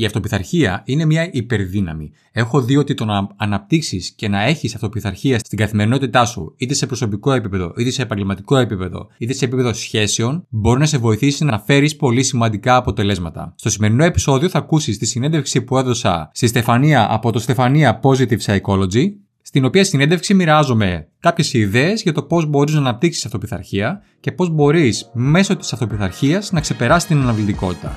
Η αυτοπιθαρχία είναι μια υπερδύναμη. Έχω δει ότι το να αναπτύξεις και να έχεις αυτοπιθαρχία στην καθημερινότητά σου, είτε σε προσωπικό επίπεδο, είτε σε επαγγελματικό επίπεδο, είτε σε επίπεδο σχέσεων, μπορεί να σε βοηθήσει να φέρεις πολύ σημαντικά αποτελέσματα. Στο σημερινό επεισόδιο θα ακούσεις τη συνέντευξη που έδωσα στη Στεφανία από το Στεφανία Positive Psychology, στην οποία συνέντευξη μοιράζομαι κάποιες ιδέες για το πώς μπορείς να αναπτύξεις αυτοπιθαρχία και πώς μπορείς μέσω της αυτοπιθαρχίας να ξεπεράσεις την αναβλητικότητα.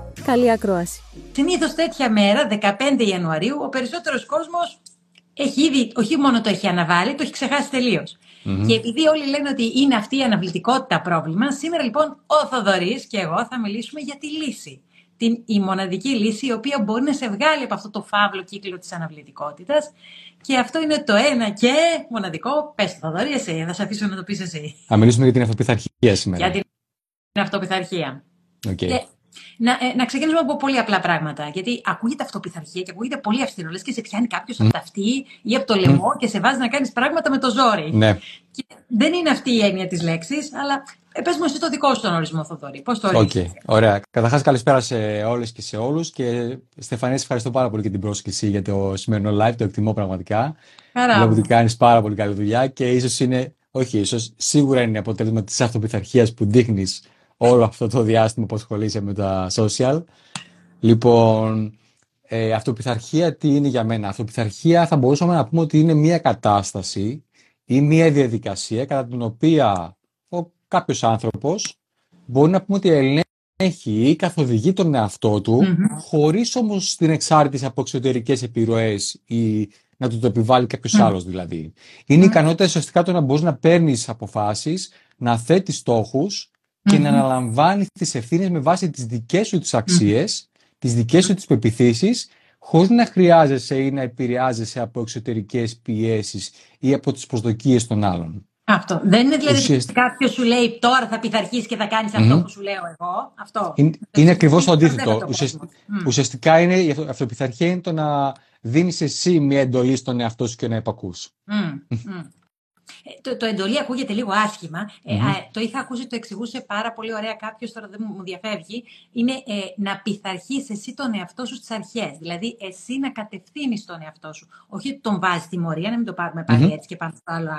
Καλή ακρόαση. Συνήθως τέτοια μέρα, 15 Ιανουαρίου, ο περισσότερος κόσμος έχει ήδη, όχι μόνο το έχει αναβάλει, το έχει ξεχάσει τελείως. Mm-hmm. Και επειδή όλοι λένε ότι είναι αυτή η αναβλητικότητα πρόβλημα, σήμερα λοιπόν ο Θοδωρής και εγώ θα μιλήσουμε για τη λύση. Την, η μοναδική λύση η οποία μπορεί να σε βγάλει από αυτό το φαύλο κύκλο της αναβλητικότητας. Και αυτό είναι το ένα και μοναδικό. Πες το Θοδωρή, εσύ, θα σε αφήσω να το πεις εσύ. Θα μιλήσουμε για την αυτοπιθαρχία σήμερα. Για την αυτοπιθαρχία. Okay. Και να, ε, να ξεκινήσουμε από πολύ απλά πράγματα. Γιατί ακούγεται αυτοπιθαρχία και ακούγεται πολύ αυστηρό. Λες και σε πιάνει κάποιος mm. από τα αυτή ή από το λαιμό mm. και σε βάζει να κάνεις πράγματα με το ζόρι. Ναι. Και δεν είναι αυτή η έννοια της λέξης, αλλά ε, πες μου εσύ το δικό σου τον ορισμό, Θοδωρή. Πώς το ορίζεις; Okay. Ωραία. Καταρχάς, καλησπέρα σε όλες και σε όλους. Και Στεφανία, ευχαριστώ πάρα πολύ για την πρόσκληση για το σημερινό live. Το εκτιμώ πραγματικά. Βλέπω ότι κάνεις πάρα πολύ καλή δουλειά και ίσως είναι, όχι ίσως, σίγουρα είναι αποτέλεσμα της αυτοπιθαρχίας που δείχνεις όλο αυτό το διάστημα που ασχολείσαι με τα social. Λοιπόν, ε, αυτοπιθαρχία τι είναι για μένα; Αυτοπιθαρχία θα μπορούσαμε να πούμε ότι είναι μια κατάσταση ή μια διαδικασία κατά την οποία ο κάποιος άνθρωπος μπορεί να πούμε ότι ελέγχει ή καθοδηγεί τον εαυτό του mm-hmm. χωρίς όμως την εξάρτηση από εξωτερικές επιρροές ή να του το επιβάλλει κάποιος mm. άλλος δηλαδή. Είναι η ικανότητα ουσιαστικά το να μπορείς να παίρνεις αποφάσεις, να θέτεις στόχους και να αναλαμβάνεις τις ευθύνες με βάση τις δικές σου τις αξίες, mm-hmm. τις δικές σου τις πεπιθήσεις, χωρίς να χρειάζεσαι ή να επηρεάζεσαι από εξωτερικές πιέσεις ή από τις προσδοκίες των άλλων. Αυτό. Δεν είναι δηλαδή Ουσιαστικά... κάποιος σου λέει τώρα θα πειθαρχείς και θα κάνεις mm-hmm. αυτό που σου λέω εγώ. Αυτό. Είναι, είναι ακριβώς το αντίθετο. Ουσιαστικά είναι, η αυτοπιθαρχία είναι το να δίνεις εσύ μια εντολή στον εαυτό σου και να υπακού. Ε, το, το εντολή ακούγεται λίγο άσχημα. Ε, το είχα ακούσει, το εξηγούσε πάρα πολύ ωραία κάποιος, τώρα δεν μου διαφεύγει. Είναι ε, να πειθαρχείς εσύ τον εαυτό σου στις αρχές. Δηλαδή, εσύ να κατευθύνεις τον εαυτό σου. Όχι τον βάζεις τιμωρία, να μην το πάρουμε έτσι και πάμε στο άλλο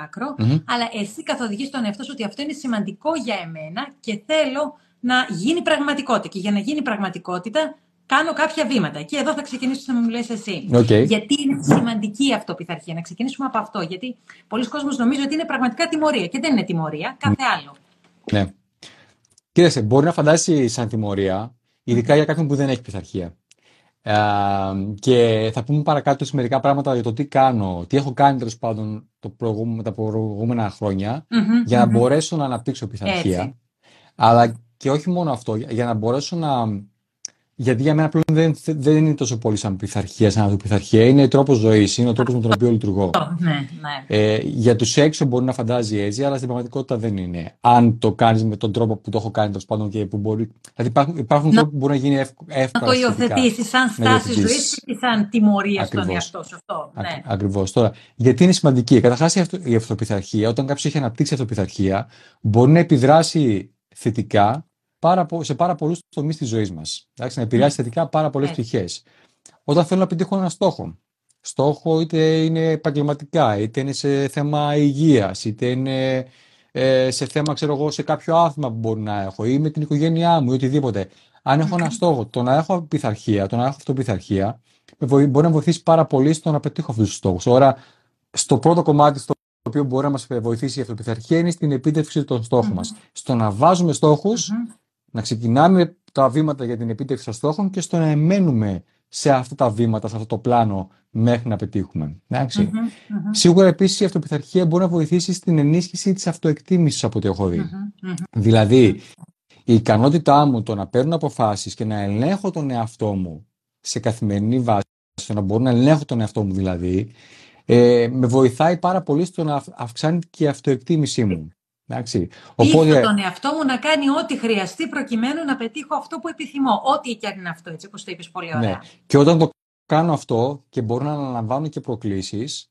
αλλά εσύ καθοδηγείς τον εαυτό σου ότι αυτό είναι σημαντικό για εμένα και θέλω να γίνει πραγματικότητα. Και για να γίνει πραγματικότητα, κάνω κάποια βήματα. Και εδώ θα ξεκινήσω να μου λες εσύ. Okay. Γιατί είναι σημαντική η αυτοπιθαρχία. Να ξεκινήσουμε από αυτό. Γιατί πολλοί κόσμοι νομίζουν ότι είναι πραγματικά τιμωρία. Και δεν είναι τιμωρία, κάθε άλλο. Ναι. Κοίταξε, μπορεί να φαντάσει σαν τιμωρία, ειδικά για κάποιον που δεν έχει πειθαρχία. Ε, και θα πούμε παρακάτω σε μερικά πράγματα για το τι κάνω, τι έχω κάνει τέλος πάντων το προηγούμενο, τα προηγούμενα για να μπορέσω να αναπτύξω πειθαρχία. Αλλά και όχι μόνο αυτό, για να μπορέσω να γιατί για μένα πλέον δεν, δεν είναι τόσο πολύ σαν πειθαρχία, σαν αυτοπιθαρχία. Είναι τρόπος ζωής, είναι ο τρόπος με τον οποίο λειτουργώ. Ναι, ναι. Ε, για τους έξω μπορεί να φαντάζει έτσι, αλλά στην πραγματικότητα δεν είναι. Αν το κάνεις με τον τρόπο που το έχω κάνει, τέλος πάντων και που μπορεί. Δηλαδή υπάρχουν, υπάρχουν τρόποι που μπορεί να γίνει εύκολα. Να το υιοθετήσεις σαν στάση ζωής ή σαν τιμωρία στον εαυτό σου. Αυτό. Ναι. Ακριβώς. Τώρα, γιατί είναι σημαντική. Καταρχάς η, η αυτοπιθαρχία, όταν κάποιος έχει αναπτύξει αυτοπιθαρχία, μπορεί να επιδράσει θετικά πάρα, σε πάρα πολλούς τομείς της ζωής μας. Να επηρεάσει θετικά πάρα πολλές πτυχές. Όταν θέλω να πετύχω ένα στόχο, στόχο είτε είναι επαγγελματικά, είτε είναι σε θέμα υγείας, είτε είναι ε, σε θέμα, ξέρω εγώ, σε κάποιο άθλημα που μπορεί να έχω ή με την οικογένειά μου ή οτιδήποτε. Αν έχω ένα στόχο, το να έχω πειθαρχία, το να έχω αυτοπιθαρχία, μπορεί να βοηθήσει πάρα πολύ στο να πετύχω αυτούς τους στόχους. Τώρα, στο πρώτο κομμάτι, στο οποίο μπορεί να μας βοηθήσει η αυτοπιθαρχία, είναι στην επίτευξη των στόχων mm-hmm. μας. Στο να βάζουμε στόχους να ξεκινάμε τα βήματα για την επίτευξη των στόχων και στο να εμένουμε σε αυτά τα βήματα, σε αυτό το πλάνο μέχρι να πετύχουμε. Σίγουρα επίσης η αυτοπιθαρχία μπορεί να βοηθήσει στην ενίσχυση της αυτοεκτίμησης από ό,τι έχω δει. Δηλαδή, η ικανότητά μου το να παίρνω αποφάσεις και να ελέγχω τον εαυτό μου σε καθημερινή βάση στο να μπορώ να ελέγχω τον εαυτό μου δηλαδή, ε, με βοηθάει πάρα πολύ στο να αυξάνει και η αυτοεκτίμησή μου. Εντάξει. Οπότε... τον εαυτό μου να κάνει ό,τι χρειαστεί προκειμένου να πετύχω αυτό που επιθυμώ. Ό,τι και αν είναι αυτό, έτσι όπως το είπες πολύ ωραία. Ναι. Και όταν το κάνω αυτό και μπορώ να αναλαμβάνω και προκλησεις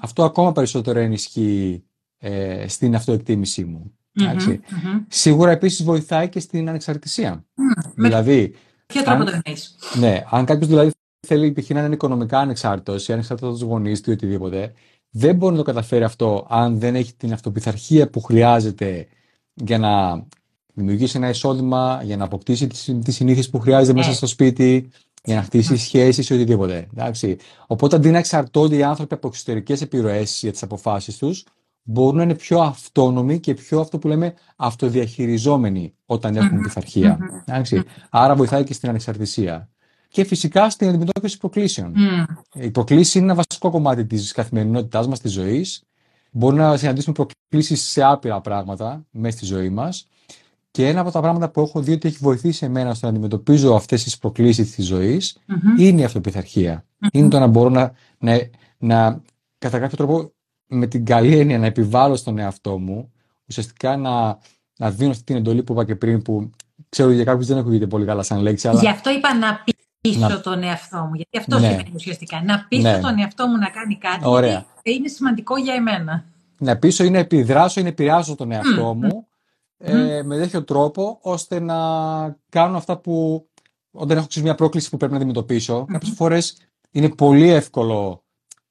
αυτό ακόμα περισσότερο ενισχύει ε, στην αυτοεκτίμησή μου. mm Σίγουρα επίσης βοηθάει και στην ανεξαρτησία. Δηλαδή, Ποιο τρόπο το εννοείς; Ναι, αν κάποιος δηλαδή θέλει π.χ. να είναι οικονομικά ανεξάρτητος ή ανεξάρτητος από τους γονείς του ή οτιδήποτε, δεν μπορεί να το καταφέρει αυτό αν δεν έχει την αυτοπιθαρχία που χρειάζεται για να δημιουργήσει ένα εισόδημα, για να αποκτήσει τις συνήθειες που χρειάζεται μέσα ναι. στο σπίτι, για να χτίσει σχέσεις ή οτιδήποτε. Εντάξει. Οπότε αντί να εξαρτώνται οι άνθρωποι από εξωτερικές επιρροές για τις αποφάσεις τους, μπορούν να είναι πιο αυτόνομοι και πιο αυτό που λέμε αυτοδιαχειριζόμενοι όταν έχουν πειθαρχία. Άρα βοηθάει και στην ανεξαρτησία. Και φυσικά στην αντιμετώπιση προκλήσεων. Οι προκλήσει είναι ένα βασικό κομμάτι της καθημερινότητάς μας, της ζωής. Μπορεί να συναντήσουμε προκλήσεις σε άπειρα πράγματα μέσα στη ζωή μας. Και ένα από τα πράγματα που έχω δει ότι έχει βοηθήσει εμένα στο να αντιμετωπίζω αυτές τις προκλήσεις της ζωής είναι η αυτοπιθαρχία. Είναι το να μπορώ να, να, να κατά κάποιο τρόπο με την καλή έννοια να επιβάλλω στον εαυτό μου, ουσιαστικά να, να δίνω αυτή την εντολή που είπα και πριν, που ξέρω ότι για κάποιους δεν ακούγεται πολύ καλά σαν λέξη. Αλλά... Γι' αυτό είπα να πείσω να... τον εαυτό μου. Γιατί αυτό ναι. σημαίνει ουσιαστικά. Να πείσω ναι. τον εαυτό μου να κάνει κάτι. Ωραία. Γιατί είναι σημαντικό για εμένα. Να πείσω είναι επιδράσω, είναι επηρεάζω τον εαυτό μου ε, με τέτοιο τρόπο ώστε να κάνω αυτά που όταν έχω μια πρόκληση που πρέπει να αντιμετωπίσω. Mm-hmm. Κάποιες φορές είναι πολύ εύκολο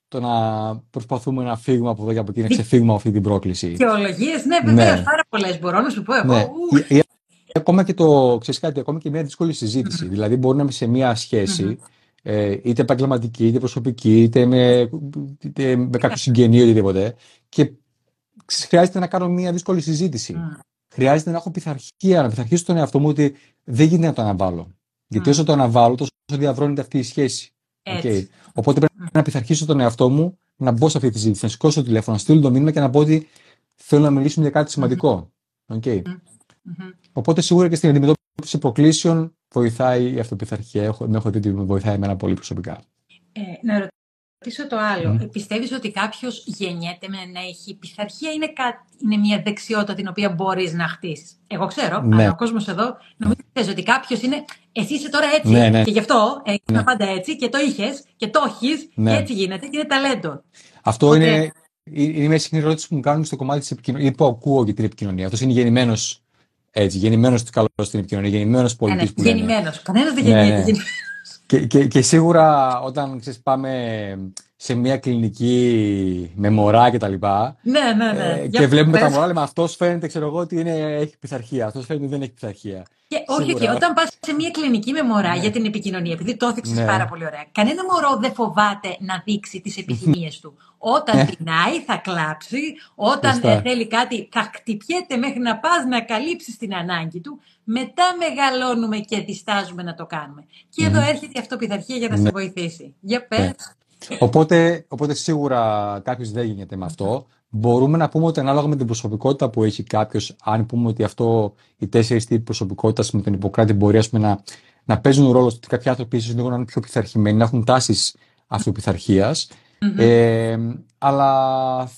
το να προσπαθούμε να φύγουμε από εδώ και από εκεί, να ξεφύγουμε από αυτή την πρόκληση. Θεολογίε, ναι, βέβαια, ναι. πάρα πολλές. Μπορώ να σου πω εγώ. Ναι. Ή, ακόμα και το, ξέρεις κάτι, ακόμα και μια δύσκολη συζήτηση. Δηλαδή, μπορεί να είμαι σε μια σχεση ε, είτε επαγγελματική, είτε προσωπική, είτε με, είτε με κάποιο συγγενή, οτιδήποτε. Και χρειάζεται να κάνω μια δύσκολη συζήτηση. Χρειάζεται να έχω πειθαρχία, να πειθαρχήσω τον εαυτό μου ότι δεν γίνεται να το αναβάλω. Γιατί όσο το αναβάλω, τόσο διαβρώνεται αυτή η σχέση. Okay. Οπότε πρέπει να πειθαρχήσω τον εαυτό μου να μπω σε αυτή τη συζήτηση, να σηκώσω το τηλέφωνο, να στείλω το μήνυμα και να πω ότι θέλω να μιλήσουμε για κάτι σημαντικό. Okay. Οπότε σίγουρα και στην αντιμετώπιση προκλήσεων βοηθάει η αυτοπιθαρχία. Έχω, έχω δει ότι βοηθάει εμένα πολύ προσωπικά. Ε, να ρωτήσω το άλλο. Mm. Πιστεύεις ότι κάποιος γεννιέται με να έχει πειθαρχία είναι, κά... είναι μια δεξιότητα την οποία μπορείς να χτίσεις; Εγώ ξέρω, ναι. αλλά ο κόσμος εδώ νομίζω ότι κάποιος είναι εσύ είσαι τώρα έτσι ναι, ναι. και γι' αυτό έγινε ναι. πάντα έτσι και το είχες και το έχεις ναι. και έτσι γίνεται και είναι ταλέντο. Αυτό Οπότε... είναι, είναι μια συχνή ερώτηση που μου κάνουν στο κομμάτι της επικοινωνίας ή που ακούω για την επικοινωνία. Αυτός είναι γεννημένος έτσι, γεννημένος καλό στην επικοινωνία, γεννημένος πολιτή ναι, που Γεννημένος. Κανένας δεν γεννιέται. Και, και, και, σίγουρα όταν ξέρεις, πάμε σε μια κλινική με μωρά και τα λοιπά. Ναι, ναι, ναι. Ε, και βλέπουμε τα μωρά, λέμε αυτός φαίνεται, ξέρω εγώ, ότι είναι, έχει πειθαρχία. Αυτός φαίνεται ότι δεν έχει πειθαρχία. Και, όχι, όχι. Όταν πας σε μια κλινική με μωρά ναι. για την επικοινωνία, επειδή το έθιξε ναι. πάρα πολύ ωραία, κανένα μωρό δεν φοβάται να δείξει τις επιθυμίες του. Όταν ναι. πεινάει, θα κλάψει. Όταν θέλει κάτι, θα χτυπιέται μέχρι να πας να καλύψεις την ανάγκη του. Μετά μεγαλώνουμε και διστάζουμε να το κάνουμε. Και εδώ έρχεται η αυτοπιθαρχία για να σε βοηθήσει. Για πες. Οπότε, οπότε σίγουρα κάποιος δεν γίνεται με αυτό. Μπορούμε να πούμε ότι ανάλογα με την προσωπικότητα που έχει κάποιος, αν πούμε ότι αυτό οι τέσσερις τύποι προσωπικότητας με τον Ιπποκράτη μπορεί ας πούμε, να, να παίζουν ρόλο ότι κάποιοι άνθρωποι ίσως λίγο να είναι πιο πειθαρχημένοι, να έχουν τάσεις αυτοπιθαρχία. Mm-hmm. Ε, αλλά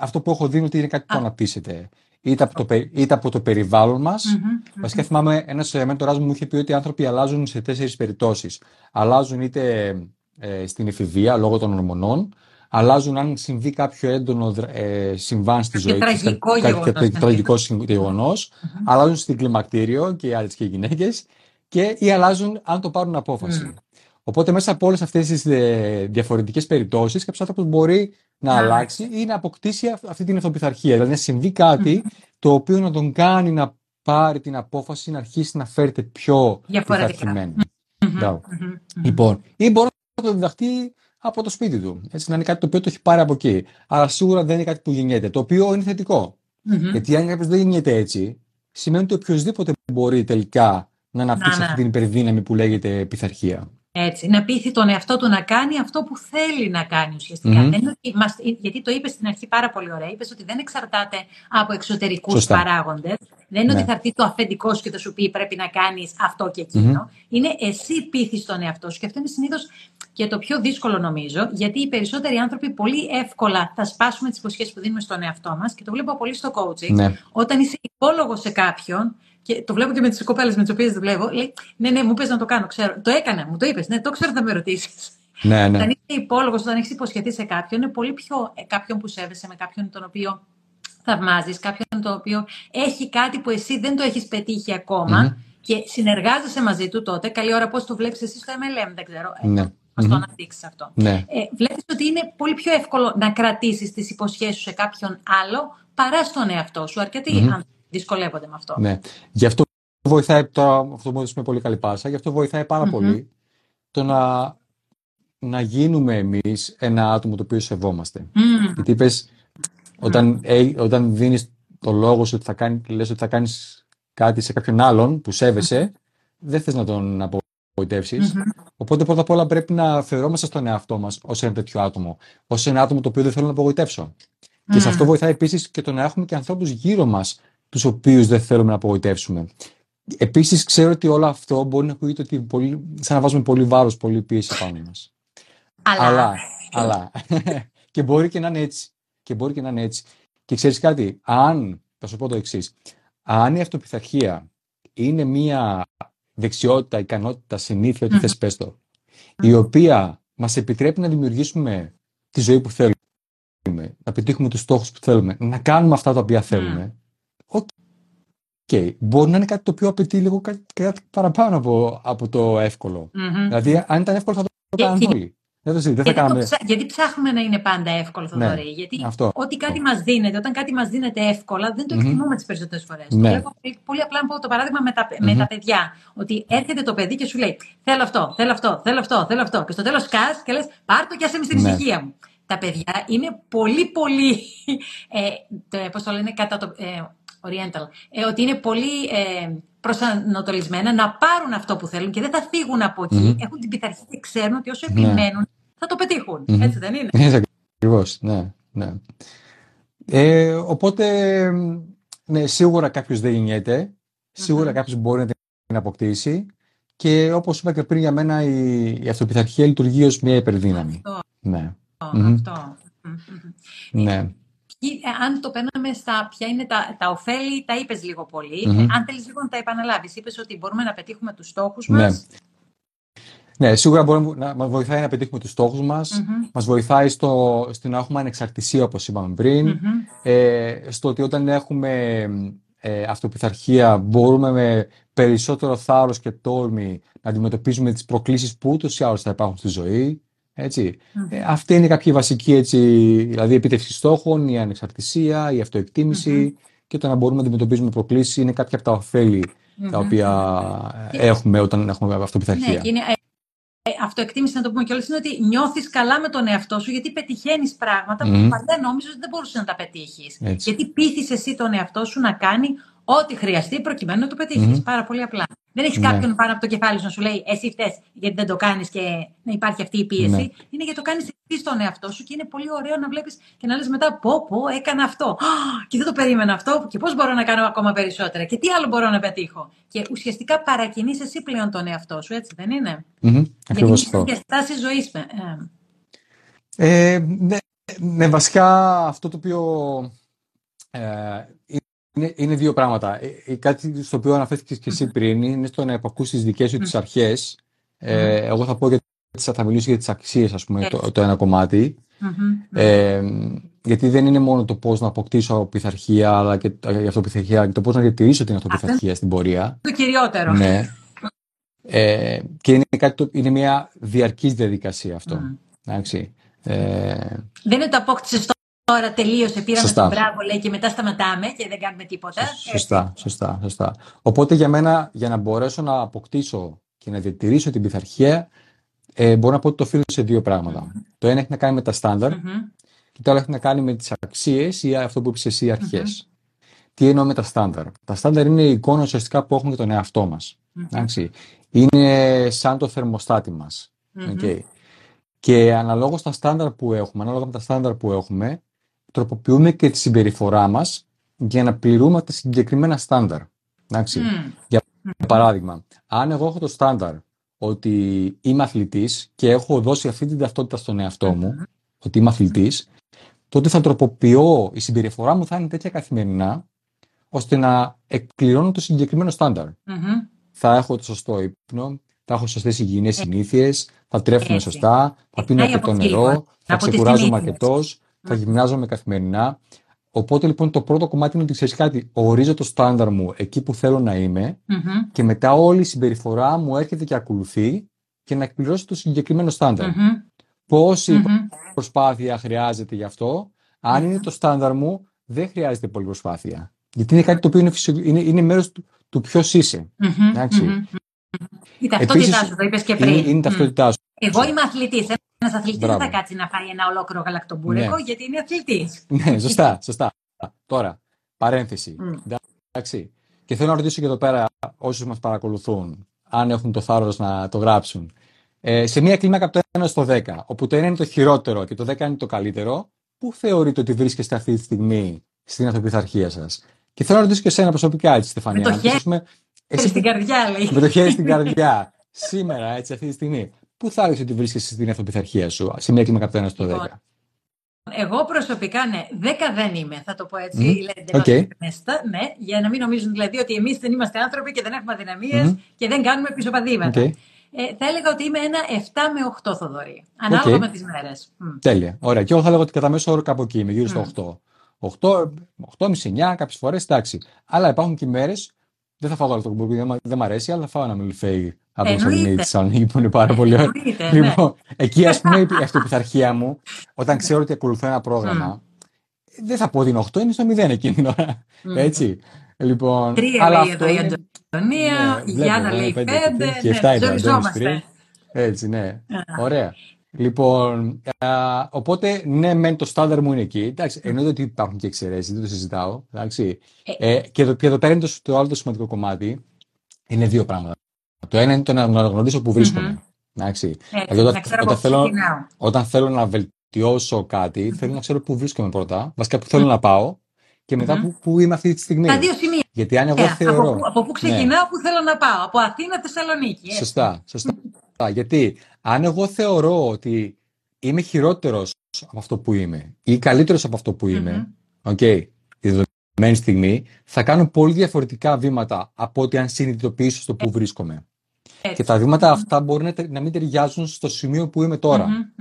αυτό που έχω δει είναι ότι είναι κάτι που αναπτύσσεται. Είτε από, το, είτε από το περιβάλλον μας. Mm-hmm. Βασικά, θυμάμαι ένας μέντοράς μου είχε πει ότι οι άνθρωποι αλλάζουν σε τέσσερις περιπτώσεις. Αλλάζουν είτε ε, στην εφηβεία λόγω των ορμονών, αλλάζουν αν συμβεί κάποιο έντονο ε, συμβάν στη ζωή τους, κάτι τραγικό γεγονός, αλλάζουν στην κλιμακτήριο και οι άλλε και οι γυναίκες και ή αλλάζουν αν το πάρουν απόφαση. Οπότε μέσα από όλες αυτές τις ε, διαφορετικές περιπτώσεις, κάποιος άνθρωπος μπορεί να αλλάξει ή να αποκτήσει αυτή την ευθοπιθαρχία. Δηλαδή να συμβεί κάτι το οποίο να τον κάνει να πάρει την απόφαση να αρχίσει να φέρεται πιο πειθαρχημένο. Λοιπόν, ή μπορεί το διδαχτεί από το σπίτι του. Έτσι, να είναι κάτι το οποίο το έχει πάρει από εκεί. Αλλά σίγουρα δεν είναι κάτι που γεννιέται. Το οποίο είναι Γιατί αν κάποιος δεν γεννιέται έτσι, σημαίνει ότι οποιοδήποτε μπορεί τελικά να αναπτύξει αυτή την υπερδύναμη που λέγεται πειθαρχία. Έτσι, να πείθει τον εαυτό του να κάνει αυτό που θέλει να κάνει ουσιαστικά. Δεν γιατί το είπες στην αρχή πάρα πολύ ωραία. Είπες ότι δεν εξαρτάται από εξωτερικούς παράγοντες. Δεν είναι ότι ναι. θα έρθει το αφεντικό σου και θα σου πει πρέπει να κάνεις αυτό και εκεινο Είναι εσύ πείθεις τον εαυτό σου. Και αυτό είναι συνήθως και το πιο δύσκολο νομίζω, γιατί οι περισσότεροι άνθρωποι πολύ εύκολα θα σπάσουμε τις υποσχέσεις που δίνουμε στον εαυτό μας. Και το βλέπω πολύ στο coaching. Ναι. Όταν είσαι υπόλογος σε κάποιον, και το βλέπω και με τις κοπέλες με τις οποίες δουλεύω. Λέει, Ναι, ναι, μου πες να το κάνω. Ξέρω. Το έκανα, μου το είπες. Ναι, το ξέρω, θα με ρωτήσεις. Ναι, ναι. Όταν είσαι υπόλογος, όταν έχεις υποσχεθεί σε κάποιον, είναι πολύ πιο ε, κάποιον που σέβεσαι, με κάποιον τον οποίο θαυμάζεις, κάποιον τον οποίο έχει κάτι που εσύ δεν το έχεις πετύχει ακόμα mm-hmm. και συνεργάζεσαι μαζί του τότε. Καλή ώρα πώς το βλέπεις εσύ στο MLM, δεν ξέρω. Ε, ναι. Μα mm-hmm. το αναπτύξεις αυτό. Ναι. Ε, Βλέπεις ότι είναι πολύ πιο εύκολο να κρατήσεις τις υποσχέσεις σου σε κάποιον άλλο παρά στον εαυτό σου. Αρκετοί mm-hmm. άνθρωποι δυσκολεύονται με αυτό. Ναι. Γι' αυτό βοηθάει, τώρα αυτό μου έδωσε πολύ καλή πάσα, γι' αυτό βοηθάει πολύ το να, να γίνουμε εμείς ένα άτομο το οποίο σεβόμαστε. Mm. Γιατί είπες, όταν, ε, όταν δίνεις το λόγο σου ότι θα, κάνει, λες ότι θα κάνεις κάτι σε κάποιον άλλον που σέβεσαι, δεν θες να τον απογοητεύσεις. Οπότε πρώτα απ' όλα πρέπει να φερόμαστε στον εαυτό μας ως ένα τέτοιο άτομο. Ως ένα άτομο το οποίο δεν θέλω να απογοητεύσω. Και σε αυτό βοηθάει επίσης και το να έχουμε και ανθρώπους γύρω μας τους οποίους δεν θέλουμε να απογοητεύσουμε. Επίσης ξέρω ότι όλο αυτό μπορεί να ακούγεται ότι πολύ, σαν να βάζουμε πολύ βάρος, πολύ πίεση πάνω μας. Αλλά. Αλλά. αλλά. και μπορεί και να είναι έτσι. Και μπορεί και να είναι έτσι. Και ξέρεις κάτι, αν, θα σου πω το εξής, αν η αυτοπιθαρχία είναι μία δεξιότητα, ικανότητα, συνήθεια, ό,τι θες πες το, η οποία μας επιτρέπει να δημιουργήσουμε τη ζωή που θέλουμε, να πετύχουμε τους στόχους που θέλουμε, να κάνουμε αυτά τα οποία θέλουμε, okay, μπορεί να είναι κάτι το οποίο απαιτεί λίγο κάτι, παραπάνω από, από το εύκολο. Mm-hmm. Δηλαδή, αν ήταν εύκολο θα το κάνουν όλοι. Δεν το, δεν γιατί, κάναμε... ψά... γιατί ψάχνουμε να είναι πάντα εύκολο, Θοδωρή; Ναι, γιατί αυτό. ό,τι κάτι μας δίνεται, όταν κάτι μας δίνεται εύκολα, δεν το εκτιμούμε mm-hmm. τις περισσότερες φορές. Ναι. Το πολύ απλά να πω το παράδειγμα με τα, mm-hmm. με τα παιδιά. Ότι έρχεται το παιδί και σου λέει: Θέλω αυτό, θέλω αυτό, θέλω αυτό, θέλω αυτό. Και στο τέλος σκάς και λες: Πάρ το και άσε με στην ναι. ησυχία μου. Τα παιδιά είναι πολύ, πολύ. Ε, Πώς το λένε, κατά το. Ε, Oriental, ε, ότι είναι πολύ ε, προσανατολισμένα να πάρουν αυτό που θέλουν και δεν θα φύγουν από εκεί. Mm-hmm. Έχουν την πειθαρχία και ξέρουν ότι όσο ναι. επιμένουν θα το πετύχουν. Mm-hmm. Έτσι δεν είναι; Έτσι ακριβώς. Ναι, ναι. Ε, οπότε, ναι, σίγουρα κάποιος δεν γεννιέται. Σίγουρα mm-hmm. κάποιος μπορεί να την αποκτήσει. Και όπως είπα και πριν, για μένα η, η αυτοπιθαρχία λειτουργεί ως μια υπερδύναμη. Αυτό. Ναι. Αυτό. Ναι. Ε, αν το παίρναμε στα ποια είναι τα, τα ωφέλη, τα είπες λίγο πολύ. Mm-hmm. αν θέλεις λίγο να τα επαναλάβεις, είπες ότι μπορούμε να πετύχουμε τους στόχους μας. Ναι. Ναι, σίγουρα μπορεί να μας βοηθάει να πετύχουμε τους στόχους μας. Mm-hmm. Μας βοηθάει στο, στο να έχουμε ανεξαρτησία, όπως είπαμε πριν. Mm-hmm. Ε, στο ότι όταν έχουμε ε, αυτοπιθαρχία, μπορούμε με περισσότερο θάρρος και τόλμη να αντιμετωπίζουμε τις προκλήσεις που ούτως ή άλλως θα υπάρχουν στη ζωή. Έτσι. Ε, αυτή είναι κάποια βασική έτσι, δηλαδή επίτευξη στόχων, η ανεξαρτησία, η αυτοεκτίμηση και το να μπορούμε να αντιμετωπίζουμε προκλήσεις είναι κάποια από τα ωφελη τα οποία έχουμε όταν έχουμε αυτοπιθαρχία. Ναι, είναι, ε, αυτοεκτίμηση, να το πούμε κιόλας, είναι ότι νιώθεις καλά με τον εαυτό σου γιατί πετυχαίνεις πράγματα που παλιά νόμιζες ότι δεν μπορούσες να τα πετύχεις. Γιατί πείθεις εσύ τον εαυτό σου να κάνει ό,τι χρειαστεί προκειμένου να το πετύχεις. Πάρα πολύ απλά. Δεν έχεις ναι. κάποιον πάνω από το κεφάλι σου να σου λέει Εσύ φταίει γιατί δεν το κάνεις και να υπάρχει αυτή η πίεση. Ναι. Είναι γιατί το κάνεις εσύ στον εαυτό σου και είναι πολύ ωραίο να βλέπεις και να λες μετά Πώ, πω, έκανα αυτό. Και δεν το περίμενα αυτό. Και πώς μπορώ να κάνω ακόμα περισσότερα. Και τι άλλο μπορώ να πετύχω. Και ουσιαστικά παρακινείς εσύ πλέον τον εαυτό σου, έτσι δεν είναι; Mm-hmm. Γιατί είναι και στάση ζωής. Ε. ε, ναι, ναι, βασικά αυτό το οποίο ε, είναι, είναι δύο πράγματα. Ε, ε, κάτι στο οποίο αναφέρθηκες και εσύ πριν είναι στο να υπακούσεις τι δικές σου τις αρχές. Ε, εγώ θα πω για θα μιλήσω για τις αξίες, ας πούμε, το, το ένα κομμάτι. Ε, γιατί δεν είναι μόνο το πώς να αποκτήσω πειθαρχία, αλλά και η αυτοπιθαρχία, και το πώς να διατηρήσω την αυτοπιθαρχία στην πορεία. Το κυριότερο. Ναι. Ε, και είναι, κάτι το, είναι μια διαρκής διαδικασία αυτό. Mm. Ε, δεν είναι το απόκτησες Τώρα τελείωσε, πήραμε τον μπράβο, λέει, και μετά σταματάμε και δεν κάνουμε τίποτα. Σωστά, σωστά, σωστά. Οπότε για μένα, για να μπορέσω να αποκτήσω και να διατηρήσω την πειθαρχία, ε, μπορώ να πω ότι το οφείλω σε δύο πράγματα. Το ένα έχει να κάνει με τα στανταρ και το άλλο έχει να κάνει με τις αξίες ή αυτό που είπες εσύ, αρχές. Τι εννοώ με τα στάνταρ. Τα στάνταρ είναι η εικόνα ουσιαστικά που έχουμε για τον εαυτό μας. είναι σαν το θερμοστάτη μας. Okay. Και αναλόγως τα στάνταρ που έχουμε, ανάλογα με τα στάνταρ που έχουμε, τροποποιούμε και τη συμπεριφορά μας για να πληρούμε τα συγκεκριμένα στάνταρ. Εντάξει. Για παράδειγμα, αν εγώ έχω το στάνταρ ότι είμαι αθλητής και έχω δώσει αυτή την ταυτότητα στον εαυτό μου, ότι είμαι αθλητής, τότε θα τροποποιώ, η συμπεριφορά μου θα είναι τέτοια καθημερινά, ώστε να εκπληρώνω το συγκεκριμένο Θα έχω το σωστό ύπνο, θα έχω σωστές υγιεινές συνήθειες, θα τρέφουμε σωστά, θα πίνω αρκετό νερό, θα ξεκουράζομαι αρκετός, θα γυμνάζομαι καθημερινά. Οπότε λοιπόν το πρώτο κομμάτι είναι ότι ξέρεις κάτι, ορίζω το στάνταρ μου εκεί που θέλω να ειμαι και μετά όλη η συμπεριφορά μου έρχεται και ακολουθεί και να εκπληρώσει το συγκεκριμένο στάνταρ. Πόση προσπάθεια χρειάζεται γι' αυτό, αν είναι το στάνταρ μου, δεν χρειάζεται πολύ προσπάθεια. Γιατί είναι κάτι το οποίο είναι, είναι, είναι μέρος του, του ποιος είσαι. Η ταυτότητά σου, το είπες και πριν. Είναι, η ταυτότητά σου. Εγώ είμαι αθλητή. Ένας αθλητής δεν θα κάτσει να φάει ένα ολόκληρο γαλακτομπούρεκο ναι. γιατί είναι αθλητής. Ναι, σωστά, σωστά. Τώρα, παρένθεση. Εντάξει. Και θέλω να ρωτήσω και εδώ πέρα όσους μας παρακολουθούν, αν έχουν το θάρρος να το γράψουν. Ε, σε μια κλίμακα από το 1 στο 10, όπου το 1 είναι το χειρότερο και το 10 είναι το καλύτερο, πού θεωρείτε ότι βρίσκεστε αυτή τη στιγμή στην αυτοπιθαρχία σας; Και θέλω να ρωτήσω και εσένα προσωπικά, έτσι, Στεφανία. Με το χέρι εσύ... στην καρδιά, λέει. Με το χέρι στην καρδιά. Σήμερα, έτσι, αυτή τη στιγμή. Πού θα έλεγε ότι βρίσκεσαι στην αυτοπιθαρχία σου, σε μια κλίμακα από το 1 στο 10. Λοιπόν, εγώ προσωπικά, ναι, 10 δεν είμαι, θα το πω έτσι. Mm. Okay. ναι, για να μην νομίζουν δηλαδή ότι εμείς δεν είμαστε άνθρωποι και δεν έχουμε αδυναμίες mm. και δεν κάνουμε πισωπαδίματα. Okay. Ε, θα έλεγα ότι είμαι ένα 7 με 8 Θοδωρή. Ανάλογα okay. με τις μέρες. Τέλεια. Ωραία. Και εγώ θα έλεγα ότι κατά μέσο όρο κάπου εκεί είμαι, γύρω στο 8. 8, 8,5-9 κάποιες φορές, εντάξει. Αλλά υπάρχουν και μέρες δεν θα φάω άλλο το κουμπί, δεν, δεν μ' αρέσει, αλλά θα φάω ένα μιλφέι από το Σαλονίκη της Θεσσαλονίκη που είναι πάρα πολύ ωραίο. Ναι. Λοιπόν, εκεί ας πούμε η αυτοπιθαρχία μου, όταν ξέρω ότι ακολουθώ ένα πρόγραμμα, δεν θα πω ότι 8, είναι στο 0 εκείνη την ώρα. Έτσι. Λοιπόν, Τρία αλλά λέει εδώ η Αντωνία, η Γιάννα λέει 5, και 7 ναι, Έτσι, ναι. Ωραία. Λοιπόν, α, οπότε ναι, μεν το στάνταρ μου είναι εκεί. Εντάξει, εννοείται ότι υπάρχουν και εξαιρέσεις, δεν το συζητάω. Εντάξει. Ε, ε, και, εδώ, και εδώ πέρα είναι το, το άλλο το σημαντικό κομμάτι. Είναι δύο πράγματα. Το ένα είναι το να αναγνωρίσω που βρίσκομαι. Mm-hmm. Εντάξει. Ε, δηλαδή, όταν, όταν, θέλω, όταν θέλω να βελτιώσω κάτι, mm-hmm. θέλω να ξέρω πού βρίσκομαι πρώτα. Βασικά που θέλω mm-hmm. να πάω και μετά mm-hmm. που, που είμαι αυτή τη στιγμή. Τα δύο σημεία. Γιατί αν εγώ yeah, θεωρώ. Από, από πού ξεκινάω, ναι. που θέλω να πάω. Από Αθήνα, Θεσσαλονίκη. Έτσι. Σωστά. σωστά. Γιατί; Αν εγώ θεωρώ ότι είμαι χειρότερος από αυτό που είμαι ή καλύτερος από αυτό που είμαι, mm-hmm. okay, τη δεδομένη στιγμή, θα κάνω πολύ διαφορετικά βήματα από ότι αν συνειδητοποιήσω στο που βρίσκομαι. Και τα βήματα αυτά μπορεί να, μην ταιριάζουν στο σημείο που είμαι τώρα.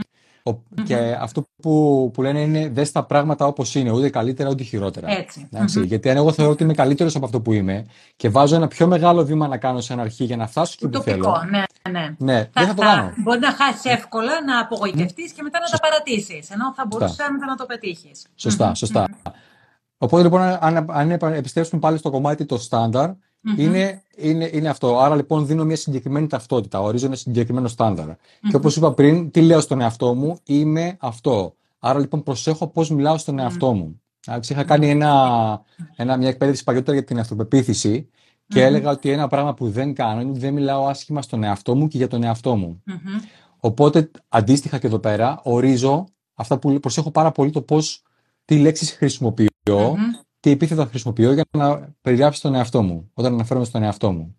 Και αυτό που, που λένε είναι δες τα πράγματα όπως είναι, ούτε καλύτερα ούτε χειρότερα. Έτσι. Γιατί αν εγώ θεωρώ ότι είμαι καλύτερος από αυτό που είμαι και βάζω ένα πιο μεγάλο βήμα να κάνω σαν αρχή για να φτάσω εκεί που θέλω. Ναι, ναι. ναι θα, δεν θα το κάνω. Μπορεί να χάσεις εύκολα, να απογοητευτείς και μετά να τα παρατήσεις. Ενώ θα μπορούσες να το πετύχεις. Σωστά, σωστά. Οπότε λοιπόν, αν, αν επιστρέψουμε πάλι στο κομμάτι το στάνταρ, Mm-hmm. Είναι, είναι, είναι αυτό. Άρα λοιπόν δίνω μια συγκεκριμένη ταυτότητα, ορίζω ένα συγκεκριμένο στάνταρ. Mm-hmm. Και όπως είπα πριν, τι λέω στον εαυτό μου, είμαι αυτό. Άρα λοιπόν προσέχω πώς μιλάω στον εαυτό μου. Mm-hmm. Είχα κάνει ένα, ένα, μια εκπαίδευση παλιότερα για την αυτοπεποίθηση και έλεγα ότι ένα πράγμα που δεν κάνω είναι ότι δεν μιλάω άσχημα στον εαυτό μου και για τον εαυτό μου. Οπότε αντίστοιχα και εδώ πέρα ορίζω αυτά που προσέχω πάρα πολύ το πώς τι λέξεις χρησιμοποιώ τι επίθετα χρησιμοποιώ για να περιγράψω τον εαυτό μου, όταν αναφέρομαι στον εαυτό μου.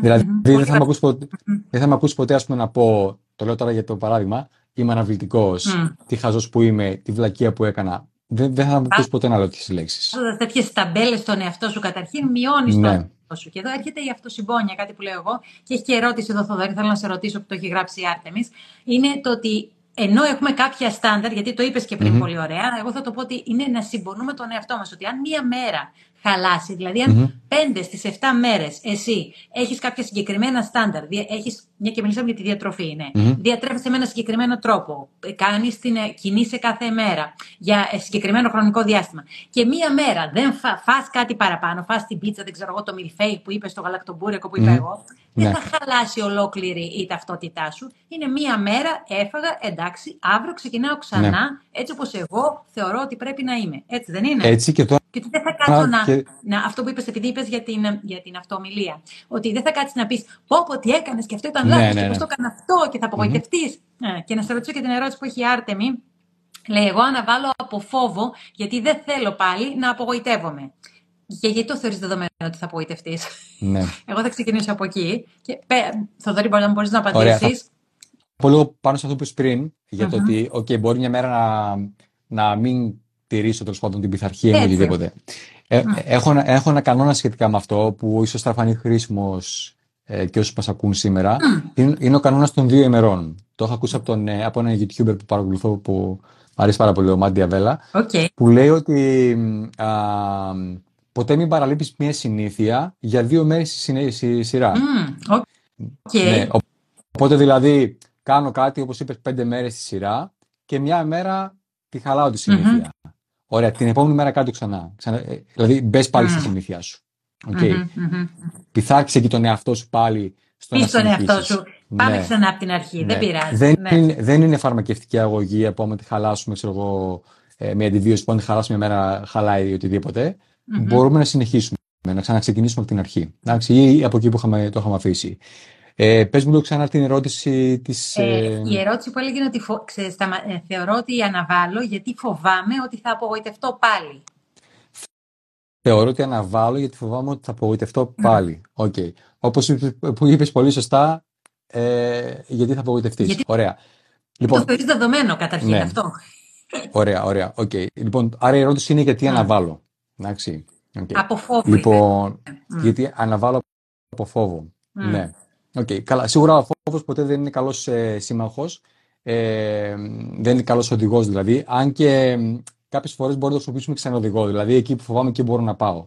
δηλαδη δεν θα, με ακούσει ποτέ, δεν θα με ακούσει ποτέ ας πούμε, να πω, το λέω τώρα για το παράδειγμα, είμαι αναβλητικός, τι χαζός που είμαι, τη βλακεία που έκανα. Δεν, δεν θα με ακούσει ποτέ να λέω τέτοιες λέξεις. Τέτοιες ταμπέλες στον εαυτό σου καταρχήν μειώνεις ναι. τον εαυτό σου. Και εδώ έρχεται η αυτοσυμπόνια, κάτι που λέω εγώ, και έχει και ερώτηση εδώ, Θοδωρή, θέλω να σε ρωτήσω που το έχει γράψει η Άρτεμι. Είναι το ότι ενώ έχουμε κάποια στάνταρ, γιατί το είπες και πριν πολύ ωραία, εγώ θα το πω ότι είναι να συμπονούμε τον εαυτό μας. Ότι αν μία μέρα χαλάσει, δηλαδή αν πέντε στις 7 μέρες εσύ έχεις κάποια συγκεκριμένα στάνταρ, έχεις μια και μιλήσαμε για τη διατροφή, είναι. Mm-hmm. Διατρέφεσαι με ένα συγκεκριμένο τρόπο. Κάνεις την ε, κινείσαι κάθε μέρα για ε, συγκεκριμένο χρονικό διάστημα. Και μία μέρα δεν φά φας κάτι παραπάνω, φας την πίτσα, δεν ξέρω εγώ, το μιλφέι που είπες στο γαλακτομπούρεκο που είπα εγώ, δεν ναι. θα χαλάσει ολόκληρη η ταυτότητά σου Είναι μία μέρα, έφαγα, εντάξει, αύριο ξεκινάω ξανά, ναι. έτσι όπως εγώ θεωρώ ότι πρέπει να είμαι. Έτσι δεν είναι; Έτσι και τώρα. Και ότι δεν θα κάτσω να, να. Αυτό που είπες, επειδή είπες για την, για την αυτομιλία. Ότι δεν θα κάτσεις να πεις Πω, πω, τι έκανες και αυτό ήταν ναι, λάθος. Ναι, και πώς ναι. το έκανα αυτό και θα απογοητευτείς. Mm-hmm. Ναι. Και να σε ρωτήσω και την ερώτηση που έχει η Άρτεμι. Λέει, εγώ αναβάλω από φόβο, γιατί δεν θέλω πάλι να απογοητεύομαι. Και γιατί το θεωρείς δεδομένο ότι θα απογοητευτείς; Ναι. Εγώ θα ξεκινήσω από εκεί. Και Θοδωρή, μπορεί να μπορείς να απαντήσεις. Πω λίγο πάνω σε αυτό που είπε πριν, για το ότι okay, μπορεί μια μέρα να, να μην τηρήσω τέλος πάντων την πειθαρχία ή οτιδήποτε. Ε, έχω, έχω ένα κανόνα σχετικά με αυτό που ίσως θα φανεί χρήσιμος ε, και όσου μας ακούν σήμερα. Είναι, είναι, ο κανόνας των δύο ημερών. Το έχω ακούσει από, τον, ε, από έναν YouTuber που παρακολουθώ που μου αρέσει πάρα πολύ, ο Μάντια Βέλα. Okay. Που λέει ότι α, ποτέ μην παραλείπεις μια συνήθεια για δύο μέρες στη σειρά. Mm, okay. ναι, οπότε δηλαδή κάνω κάτι όπως είπες πέντε μέρες στη σειρά και μια μέρα τη χαλάω τη συνήθεια. Mm-hmm. Ωραία, την επόμενη μέρα κάτω ξανά. ξανά ε, δηλαδή μπες πάλι mm. στη συνήθεια σου. Okay. Mm-hmm, Πειθάρχησε και τον εαυτό σου πάλι στο να στον εαυτό σου. Πάμε ναι. ξανά από την αρχή. Ναι. Δεν πειράζει. Δεν, ναι. είναι, δεν είναι φαρμακευτική αγωγή από τη χαλάσουμε ξέρω εγώ, ε, μια αντιβίωση που αν τη χαλάσουμε μια μέρα χαλάει ή οτιδήποτε mm-hmm. μπορούμε να συνεχίσουμε, να ξαναξεκινήσουμε από την αρχή. Εντάξει, ή από εκεί που είχαμε, το είχαμε αφήσει. Ε, πες μου λίγο ξανά την ερώτηση της... Ε, ε, η ερώτηση που έλεγε ότι φο... Ξέρεις, ε, θεωρώ ότι αναβάλω γιατί φοβάμαι ότι θα απογοητευτώ πάλι. Θεωρώ ότι αναβάλω γιατί φοβάμαι ότι θα απογοητευτώ πάλι. Okay. Όπως που είπες πολύ σωστά, ε, γιατί θα απογοητευτείς. Γιατί... Ωραία. Λοιπόν, το θεωρείς δεδομένο καταρχήν ναι. αυτό. Ωραία, ωραία. Okay. Λοιπόν, άρα η ερώτηση είναι γιατί αναβάλω. Εντάξει. Okay. Από φόβο. Λοιπόν, mm. γιατί αναβάλω από φόβο. Mm. Ναι. Okay. Καλά. Σίγουρα ο φόβος ποτέ δεν είναι καλός ε, σύμμαχος. Ε, δεν είναι καλός οδηγός δηλαδή. Αν και κάποιες φορές μπορούμε να το χρησιμοποιήσουμε και σαν οδηγό. Δηλαδή εκεί που φοβάμαι, εκεί μπορώ να πάω.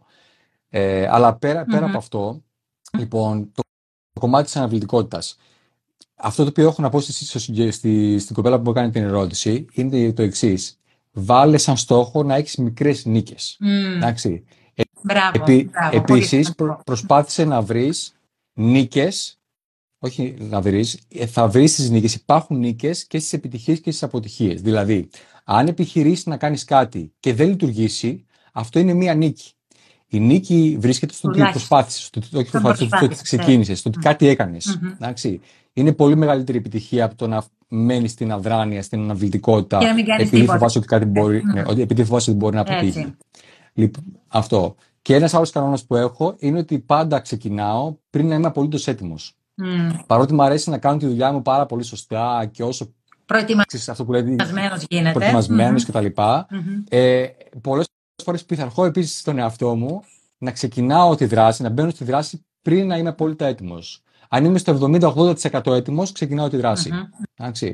Ε, αλλά πέρα, πέρα mm-hmm. από αυτό, λοιπόν, το, το κομμάτι της αναβλητικότητας. Αυτό το οποίο έχω να πω στη, στη, στη, στην κοπέλα που μου έκανε την ερώτηση είναι το εξής βάλε σαν στόχο να έχεις μικρές νίκες. Mm. Εντάξει. Μπράβο, Επί, μπράβο, επίσης, προσπάθησε να βρεις νίκες, όχι να βρεις, ε, θα βρεις τις νίκες. Υπάρχουν νίκες και στις επιτυχίες και στις αποτυχίες. Δηλαδή, αν επιχειρήσεις να κάνεις κάτι και δεν λειτουργήσει, αυτό είναι μία νίκη. Η νίκη βρίσκεται στο ότι προσπάθησες, στο ότι ξεκίνησες, στο ότι κάτι έκανες. Είναι πολύ μεγαλύτερη επιτυχία από το να μένεις στην αδράνεια, στην αναβλητικότητα, επειδή φοβάσαι ότι κάτι μπορεί, ναι, επειδή φοβάσαι ότι μπορεί να αποτύχει. Λοιπόν, αυτό. Και ένας άλλος κανόνας που έχω είναι ότι πάντα ξεκινάω πριν να είμαι απολύτως έτοιμος. Mm. Παρότι μου αρέσει να κάνω τη δουλειά μου πάρα πολύ σωστά και όσο. Προετοιμασμένος γίνεται. Προετοιμασμένος mm-hmm. κτλ. Mm-hmm. Ε, Πολλές φορές πειθαρχώ επίσης στον εαυτό μου να ξεκινάω τη δράση, να μπαίνω στη δράση πριν να είμαι απόλυτα έτοιμος. Αν είμαι στο 70-80% έτοιμος, ξεκινάω τη δραση mm-hmm.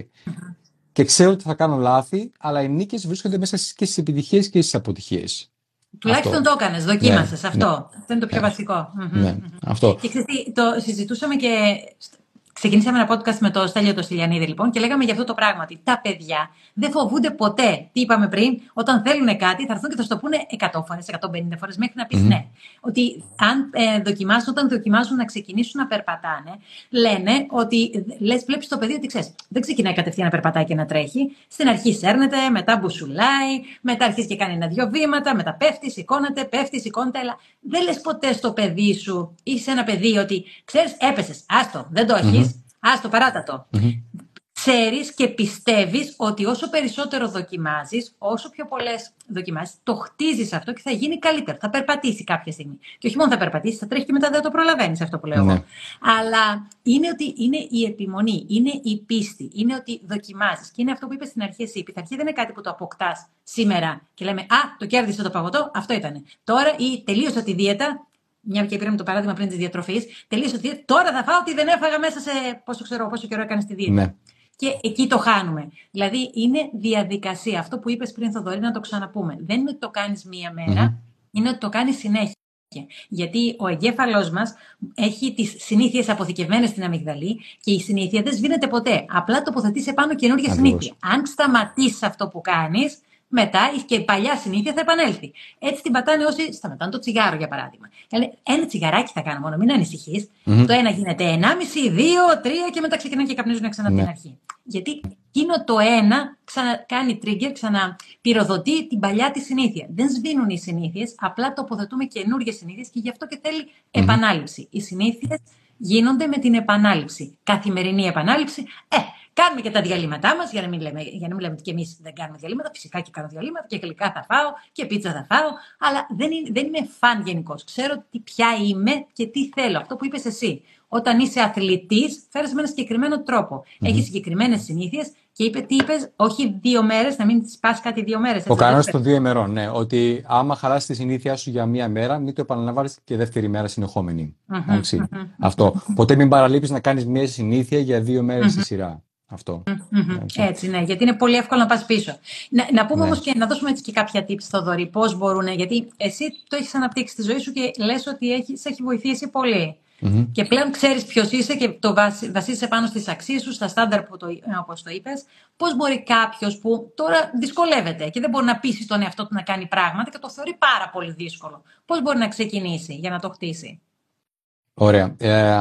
Και ξέρω ότι θα κάνω λάθη, αλλά οι νίκες βρίσκονται μέσα και στις επιτυχίες και στις αποτυχίες. Τουλάχιστον το έκανες, δοκίμασες ναι, αυτό. Ναι, αυτό είναι το πιο ναι, βασικό. Ναι, αυτό. Και ξέρετε, το συζητούσαμε και Ξεκινήσαμε ένα podcast με το Στέλιο το Στυλιανίδη λοιπόν και λέγαμε για αυτό το πράγμα ότι τα παιδιά δεν φοβούνται ποτέ. Τι είπαμε πριν, όταν θέλουν κάτι θα έρθουν και θα σου το πούνε 100 φορές, 150 φορές μέχρι να πεις ναι. Ότι αν ε, δοκιμάσουν, όταν δοκιμάζουν να ξεκινήσουν να περπατάνε, λένε ότι λες, βλέπεις το παιδί ότι ξέρεις, δεν ξεκινάει κατευθείαν να περπατάει και να τρέχει. Στην αρχή σέρνεται, μετά μπουσουλάει, μετά αρχίζει και κάνει ένα-δυο βήματα, μετά πέφτει, σηκώνεται, πέφτει, σηκώνεται. Αλλά δεν λες ποτέ στο παιδί σου ή σε ένα παιδί ότι ξέρεις, έπεσες, άστο, δεν το έχει. Άστο, παράτατο. Mm-hmm. Ξέρεις και πιστεύεις ότι όσο περισσότερο δοκιμάζεις, όσο πιο πολλές δοκιμάσει, το χτίζεις αυτό και θα γίνει καλύτερο. Θα περπατήσει κάποια στιγμή. Και όχι μόνο θα περπατήσει, θα τρέχει και μετά δεν το προλαβαίνεις αυτό που λέω εγώ. Ναι. Αλλά είναι ότι είναι η επιμονή, είναι η πίστη, είναι ότι δοκιμάζεις. Και είναι αυτό που είπες στην αρχή εσύ. Η πειθαρχία δεν είναι κάτι που το αποκτάς σήμερα και λέμε Α, το κέρδισα το παγωτό, αυτό ήταν. Τώρα ή τελείωσα τη δίαιτα, μια και πήραμε το παράδειγμα πριν της διατροφής, τελείωσε τη Τώρα θα φάω ότι δεν έφαγα μέσα σε πόσο, ξέρω, πόσο καιρό έκανες τη δίαιτα. Ναι. Και εκεί το χάνουμε. Δηλαδή είναι διαδικασία. Αυτό που είπες πριν, Θοδωρή, να το ξαναπούμε. Δεν είναι ότι το κάνεις μία είναι ότι το κάνεις συνέχεια. Γιατί ο εγκέφαλός μας έχει τις συνήθειες αποθηκευμένες στην αμυγδαλή και η συνήθεια δεν σβήνεται ποτέ. Απλά τοποθετείς επάνω καινούργια συνήθεια. Αν σταματήσεις αυτό που κάνεις, μετά και η παλιά συνήθεια θα επανέλθει. Έτσι την πατάνε όσοι σταματάνε το τσιγάρο, για παράδειγμα. Λένε, ένα τσιγαράκι θα κάνω μόνο, μην ανησυχείς. Mm-hmm. Το ένα γίνεται 1,5, 2, 3 και μετά ξεκινάνε και καπνίζουν ξανά από την ναι. αρχή. Γιατί εκείνο το ένα ξανακάνει trigger, ξαναπυροδοτεί την παλιά τη συνήθεια. Δεν σβήνουν οι συνήθειες, απλά τοποθετούμε καινούργιες συνήθειες και γι' αυτό και θέλει mm-hmm. επανάληψη. Οι συνήθειες γίνονται με την επανάληψη. Καθημερινή επανάληψη. Ε, κάνουμε και τα διαλύματά μας, για να μην λέμε, για να μην λέμε ότι και εμείς δεν κάνουμε διαλύματα. Φυσικά και κάνω διαλύματα και γλυκά θα φάω και πίτσα θα φάω. Αλλά δεν, είναι, δεν είμαι φαν γενικώ. Ξέρω τι, ποια είμαι και τι θέλω. Αυτό που είπες εσύ. Όταν είσαι αθλητής, φέρει με ένα συγκεκριμένο τρόπο. Mm-hmm. Έχεις συγκεκριμένες συνήθειες και είπε, τι είπες, όχι δύο μέρες, να μην πα κάτι δύο μέρες. Ο κανόνας των δύο ημερών, ναι. Ότι άμα χαλάσει τη συνήθεια σου για μία μέρα, μην το επαναλαμβάνεις και δεύτερη μέρα συνεχόμενη. Mm-hmm, mm-hmm. Αυτό. Ποτέ μην παραλείπεις να κάνεις μία συνήθεια για δύο μέρες στη σειρά. Αυτό. Έτσι, ναι, γιατί είναι πολύ εύκολο να πας πίσω. Να, να πούμε ναι. όμως και να δώσουμε έτσι και κάποια tips στο δωρή, πώς μπορούν, γιατί εσύ το έχεις αναπτύξει στη ζωή σου και λες ότι έχει, σε έχει βοηθήσει πολύ. Mm-hmm. Και πλέον ξέρεις ποιος είσαι και το βασίζεσαι πάνω στις αξίες σου, στα στάνταρ που το, όπως το είπες. Πώς μπορεί κάποιος που τώρα δυσκολεύεται και δεν μπορεί να πείσει τον εαυτό του να κάνει πράγματα και το θεωρεί πάρα πολύ δύσκολο, πώς μπορεί να ξεκινήσει για να το χτίσει; Ωραία. Ε,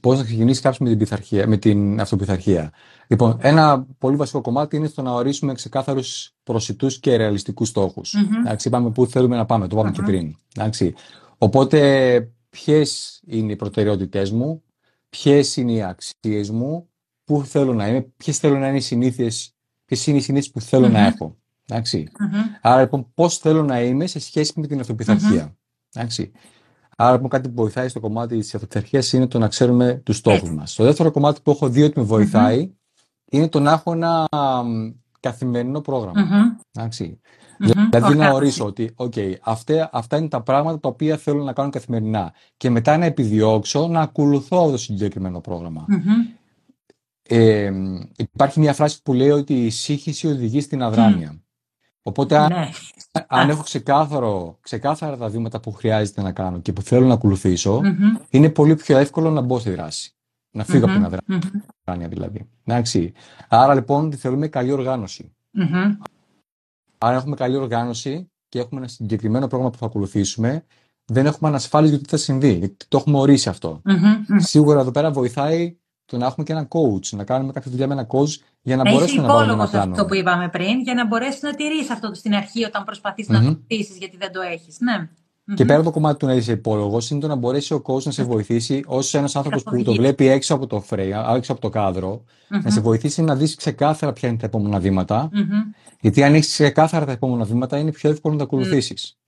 Πώς να ξεκινήσει κάποιος με την, με την αυτοπιθαρχία; Λοιπόν, ένα πολύ βασικό κομμάτι είναι στο να ορίσουμε ξεκάθαρους προσιτούς και ρεαλιστικούς στόχους. Mm-hmm. Είπαμε πού θέλουμε να πάμε, το είπαμε και πριν. Εντάξει. Οπότε ποιες είναι οι προτεραιότητές μου, ποιες είναι οι αξίες μου, πού θέλω να είμαι, ποιες θέλω να είναι οι συνήθειες, ποιες είναι οι συνήθειες που θέλω να έχω. Εντάξει. Άρα λοιπόν, πώς θέλω να είμαι σε σχέση με την αυτοπιθαρχία. Εντάξει. Άρα λοιπόν, κάτι που βοηθάει στο κομμάτι της αυτοπιθαρχία είναι το να ξέρουμε τους στόχους μας. Το δεύτερο κομμάτι που έχω δει ότι με βοηθάει είναι το να έχω ένα καθημερινό πρόγραμμα. Εντάξει. Mm-hmm. Δηλαδή να ορίσω ότι okay, αυτά, αυτά είναι τα πράγματα τα οποία θέλω να κάνω καθημερινά και μετά να επιδιώξω να ακολουθώ αυτό το συγκεκριμένο πρόγραμμα. Mm-hmm. Ε, υπάρχει μια φράση που λέει ότι η σύγχυση οδηγεί στην αδράνεια. Οπότε αν, ναι. αν έχω ξεκάθαρο, ξεκάθαρα τα βήματα που χρειάζεται να κάνω και που θέλω να ακολουθήσω, είναι πολύ πιο εύκολο να μπω στη δράση. Να φύγω από την αδράνεια δηλαδή. Εντάξει. Άρα λοιπόν θέλουμε καλή οργάνωση. Αν έχουμε καλή οργάνωση και έχουμε ένα συγκεκριμένο πρόγραμμα που θα ακολουθήσουμε, δεν έχουμε ανασφάλεια για τι θα συμβεί. Γιατί το έχουμε ορίσει Σίγουρα εδώ πέρα βοηθάει το να έχουμε και ένα coach, να κάνουμε κάποια δουλειά με ένα coach για να, να μπορέσουμε να βάλουμε ένα πλάνο. αυτό που είπαμε πριν, για να μπορέσεις να τηρήσει αυτό στην αρχή όταν προσπαθείς να το χτίσεις, γιατί δεν το έχεις. Ναι. Και πέρα από το κομμάτι του να είσαι υπόλογος, είναι το να μπορέσει ο coach να σε βοηθήσει ως ένας άνθρωπος που το βλέπει έξω από το φρέι, έξω από το καδρο να σε βοηθήσει να δεις ξεκάθαρα ποια είναι τα επόμενα βήματα. Γιατί αν έχεις ξεκάθαρα τα επόμενα βήματα, είναι πιο εύκολο να τα ακολουθήσεις.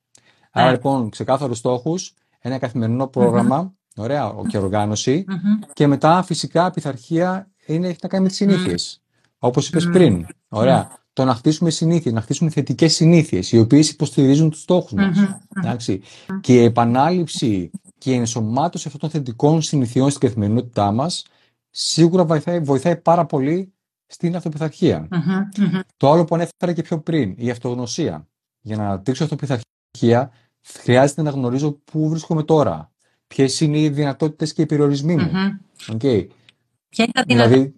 Άρα λοιπόν, ξεκάθαρους στόχους, ένα καθημερινό πρόγραμμα, ωραία, και οργάνωση. Και μετά φυσικά πειθαρχία είναι, έχει να κάνει με τις συνήθειες. Όπως είπες πριν. Ωραία το να χτίσουμε συνήθειες, να χτίσουμε θετικές συνήθειες, οι οποίες υποστηρίζουν τους στόχους μας. Και η επανάληψη και η ενσωμάτωση αυτών των θετικών συνηθιών στην καθημερινότητά μας σίγουρα βοηθάει, βοηθάει πάρα πολύ στην αυτοπιθαρχία. Το άλλο που ανέφερα και πιο πριν, η αυτογνωσία. Για να αναπτύξω αυτοπιθαρχία, χρειάζεται να γνωρίζω πού βρίσκομαι τώρα. Ποιες είναι οι δυνατότητες και οι περιορισμοί μου. Okay. Ποια είναι τα δηλαδή,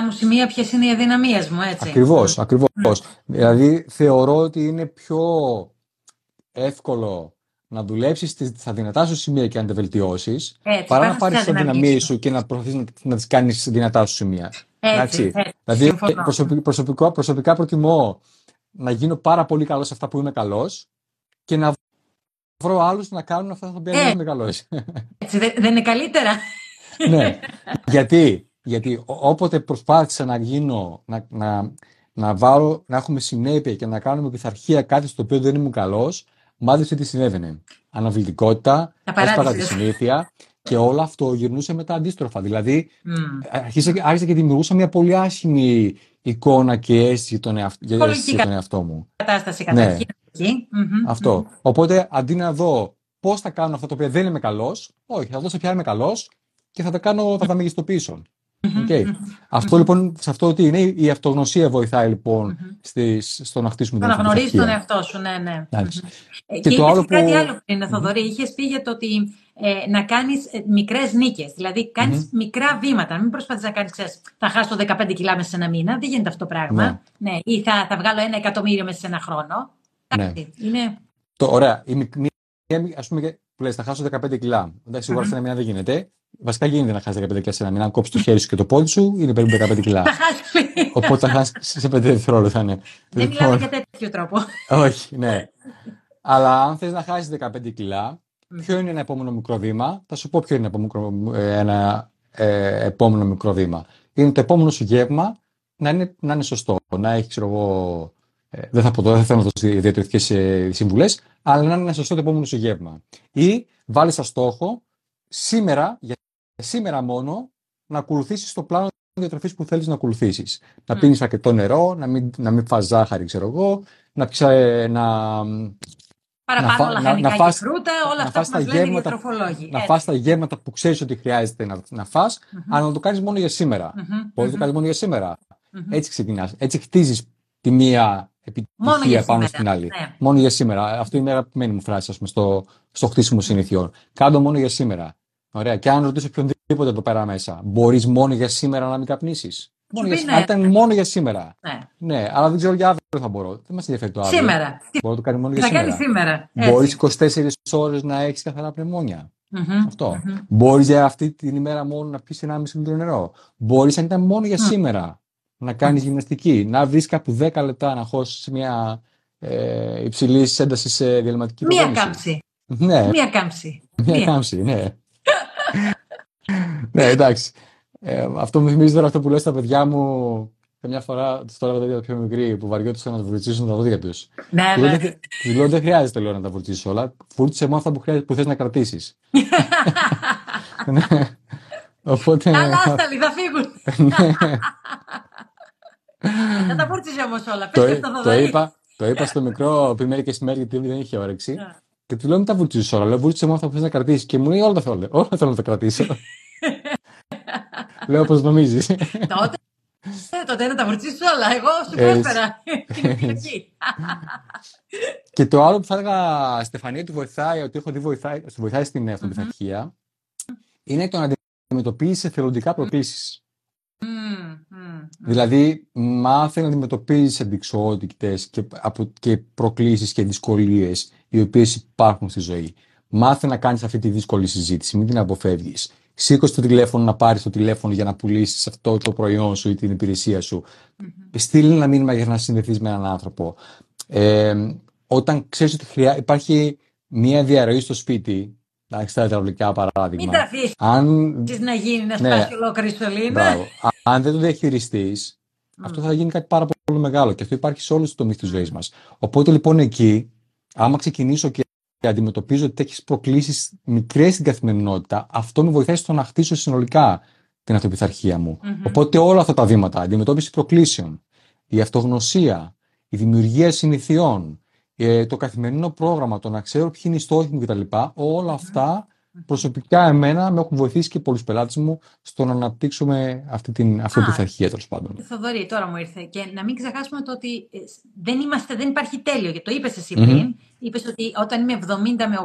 μου σημεία, ποιες είναι οι αδυναμίες μου, έτσι. Ακριβώς, ακριβώς. Δηλαδή, θεωρώ ότι είναι πιο εύκολο να δουλέψεις στα δυνατά σου σημεία και να τα βελτιώσεις, παρά να πάρεις τις αδυναμίες σου και να προσπαθεί να, να τις κάνεις δυνατά σου σημεία. Έτσι, έτσι. Δηλαδή, προσωπικά, προσωπικά προτιμώ να γίνω πάρα πολύ καλός σε αυτά που είμαι καλός και να βρω άλλους να κάνουν αυτά που δεν είμαι καλός. Έτσι, δεν είναι καλύτερα. ναι. Γιατί; Γιατί όποτε προσπάθησα να γίνω, να, να, να, βάλω, να έχουμε συνέπεια και να κάνουμε πειθαρχία κάτι στο οποίο δεν ήμουν καλός, μάθησε τι συνέβαινε. Αναβλητικότητα, έσπαγα τη συνήθεια και όλο αυτό γυρνούσε μετά αντίστροφα. Δηλαδή, mm. άρχισα, και δημιουργούσα μια πολύ άσχημη εικόνα και αίσθηση για τον, εαυτό μου. Κατάσταση καταρχήν. Ναι. Αυτό. Οπότε, αντί να δω πώς θα κάνω αυτό το οποίο δεν είμαι καλός, όχι, θα δω σε ποια είμαι καλός και θα τα κάνω, θα τα μεγιστοποιήσω. Okay. Αυτό λοιπόν, σε αυτό ότι είναι η αυτογνωσία βοηθάει λοιπόν στις, στο να χτίσουμε την Να γνωρίζει τον εαυτό σου, ναι, ναι. Mm-hmm. Και, και το άλλο που... κάτι άλλο πριν, Θοδωρή, είχες πει για το ότι ε, να κάνεις ε, μικρές νίκες. Δηλαδή, κάνεις μικρά βήματα. Μην προσπαθείς να κάνεις, θα χάσω 15 κιλά μέσα σε ένα μήνα. Δεν γίνεται αυτό το πράγμα. Ναι. ναι. Ή θα, θα βγάλω ένα εκατομμύριο μέσα σε ένα χρόνο. Ναι. Είναι... Το, ωραία. Η μικρή, ας πούμε, που λες, θα χάσω 15 κιλά. Εντάξει, σίγουρα σε ένα μήνα δεν γίνεται. Βασικά γίνεται να χάσει 15 κιλά σε ένα μήνα. Αν κόψεις το χέρι σου και το πόδι σου, είναι περίπου 15 κιλά. Οπότε θα χάσεις σε 5 δευτερόλεπτα. Ναι. Δεν μιλάμε για τέτοιο τρόπο. Όχι, ναι. Αλλά αν θες να χάσεις 15 κιλά, ποιο είναι ένα επόμενο μικρό βήμα; Θα σου πω ποιο είναι ένα ε, επόμενο μικρό βήμα. Είναι το επόμενο σου γεύμα να είναι, να είναι σωστό. Να έχει, ξέρω εγώ, ε, δεν θα πω τώρα, δεν θέλω να δώσω διατηρητικέ συμβουλές, αλλά να είναι ένα σωστό το επόμενο σου γεύμα. Ή βάλεις σαν στόχο σήμερα, για σήμερα μόνο, να ακολουθήσεις το πλάνο διατροφής που θέλεις να ακολουθήσεις. Να πίνεις αρκετό νερό, να μην, να μην φας ζάχαρη, ξέρω εγώ, να, ψά, να, Παραπάνω λαχανικά να, και φρούτα, όλα αυτά που μας λένε οι τροφολόγοι. Να φας τα γεύματα που ξέρεις ότι χρειάζεται να, να φας, mm-hmm. αλλά να το κάνεις μόνο για σήμερα. Mm-hmm. Μπορείς να το κάνεις μόνο για σήμερα. Mm-hmm. Έτσι ξεκινάς. Έτσι χτίζεις τη μία επιτυχία πάνω στην άλλη. Ναι. Μόνο για σήμερα. Αυτό είναι η αγαπημένη μου φράση, ας πούμε, στο, στο χτίσιμο συνηθιών. Κάντο μόνο για σήμερα. Ωραία. Και αν ρωτήσω οποιονδήποτε εδώ πέρα μέσα, μπορείς μόνο για σήμερα να μην καπνίσεις; Μόνο για, ναι. ήταν μόνο για σήμερα. Ναι. ναι, αλλά δεν ξέρω για αύριο θα μπορώ. Δεν μας ενδιαφέρει το αύριο. Σήμερα. Μπορώ να το κάνει μόνο για σήμερα. σήμερα. Μπορείς 24 ώρες να έχεις καθαρά πνευμόνια. Mm-hmm. Αυτό. Mm-hmm. Μπορείς για αυτή την ημέρα μόνο να πεις 1,5 λίτρο νερό. Μπορείς αν ήταν μόνο για mm. σήμερα να κάνεις mm. γυμναστική. Να βρεις κάπου 10 λεπτά να χώσεις μια ε, υψηλής έντασης σε διαλυματική Μία κάμψη. Ναι. Μία κάμψη. Μία κάμψη, ναι. Ναι, εντάξει. Ε, αυτό μου θυμίζει τώρα αυτό που λέω στα παιδιά μου καμιά φορά τους τώρα τα πιο μικροί που βαριόντουσαν να τα βουρτσίσουν τα δόντια τους. Ναι, ναι. Του λέω δεν χρειάζεται λέω, να τα βουρτσίσει όλα. Φούρτισε μόνο αυτά που, χρειάζεται, που θες να κρατήσεις. ναι. Οπότε... Καλά, Σταλή, θα φύγουν. Δεν τα βούρτισε όμως όλα. Το, το, είπα, το είπα στο μικρό πριν μερικές μέρες γιατί δεν είχε όρεξη. Ναι. Και του λέω μην τα βούρτισε όλα. Λέω βούρτισε μόνο αυτά που θες να κρατήσεις. Και μου λέει όλα τα θέλω. Όλα θέλω να τα κρατήσω. Λέω πώ νομίζεις. Τότε. Τότε να τα βουρτσίσει όλα. Εγώ σου πρόσφερα. και το άλλο που θα έλεγα, Στεφανία, ότι βοηθάει, ότι έχω δει βοηθάει, βοηθάει στην αυτοπιθαρχία, είναι το να αντιμετωπίσει εθελοντικά προκλήσεις. Δηλαδή, μάθε να αντιμετωπίζεις αντικσότητε και, και προκλήσεις και δυσκολίες οι οποίες υπάρχουν στη ζωή. Μάθε να κάνεις αυτή τη δύσκολη συζήτηση, μην την αποφεύγεις. Σήκωσε το τηλέφωνο να πάρεις το τηλέφωνο για να πουλήσεις αυτό το προϊόν σου ή την υπηρεσία σου. Mm-hmm. Στείλει ένα μήνυμα για να συνδεθείς με έναν άνθρωπο. Ε, όταν ξέρεις ότι χρειά... υπάρχει μία διαρροή στο σπίτι, εντάξει, τα υδραυλικά παράδειγμα. Μην τα αφήσεις αν... να γίνει, να ναι. σπάσει ολόκληρη σωλήνα. Αν δεν το διαχειριστείς, mm. αυτό θα γίνει κάτι πάρα πολύ μεγάλο και αυτό υπάρχει σε όλους τους τομείς της ζωής μας. Οπότε λοιπόν εκεί, άμα ξεκινήσω και και αντιμετωπίζω ότι έχει προκλήσεις μικρές στην καθημερινότητα, αυτό με βοηθάει στο να χτίσω συνολικά την αυτοπιθαρχία μου. Mm-hmm. Οπότε όλα αυτά τα βήματα, αντιμετώπιση προκλήσεων, η αυτογνωσία, η δημιουργία συνηθιών, ε, το καθημερινό πρόγραμμα, το να ξέρω ποιοι είναι οι στόχοι μου κτλ. Όλα αυτά προσωπικά εμένα με έχουν βοηθήσει και πολλούς πελάτες μου στο να αναπτύξουμε αυτή την αυτοπιθαρχία τέλος πάντων. Θοδωρή, τώρα μου ήρθε. Και να μην ξεχάσουμε το ότι ε, δεν, είμαστε, δεν υπάρχει τέλειο. Και το είπες εσύ πριν. Είπες ότι όταν είμαι 70 με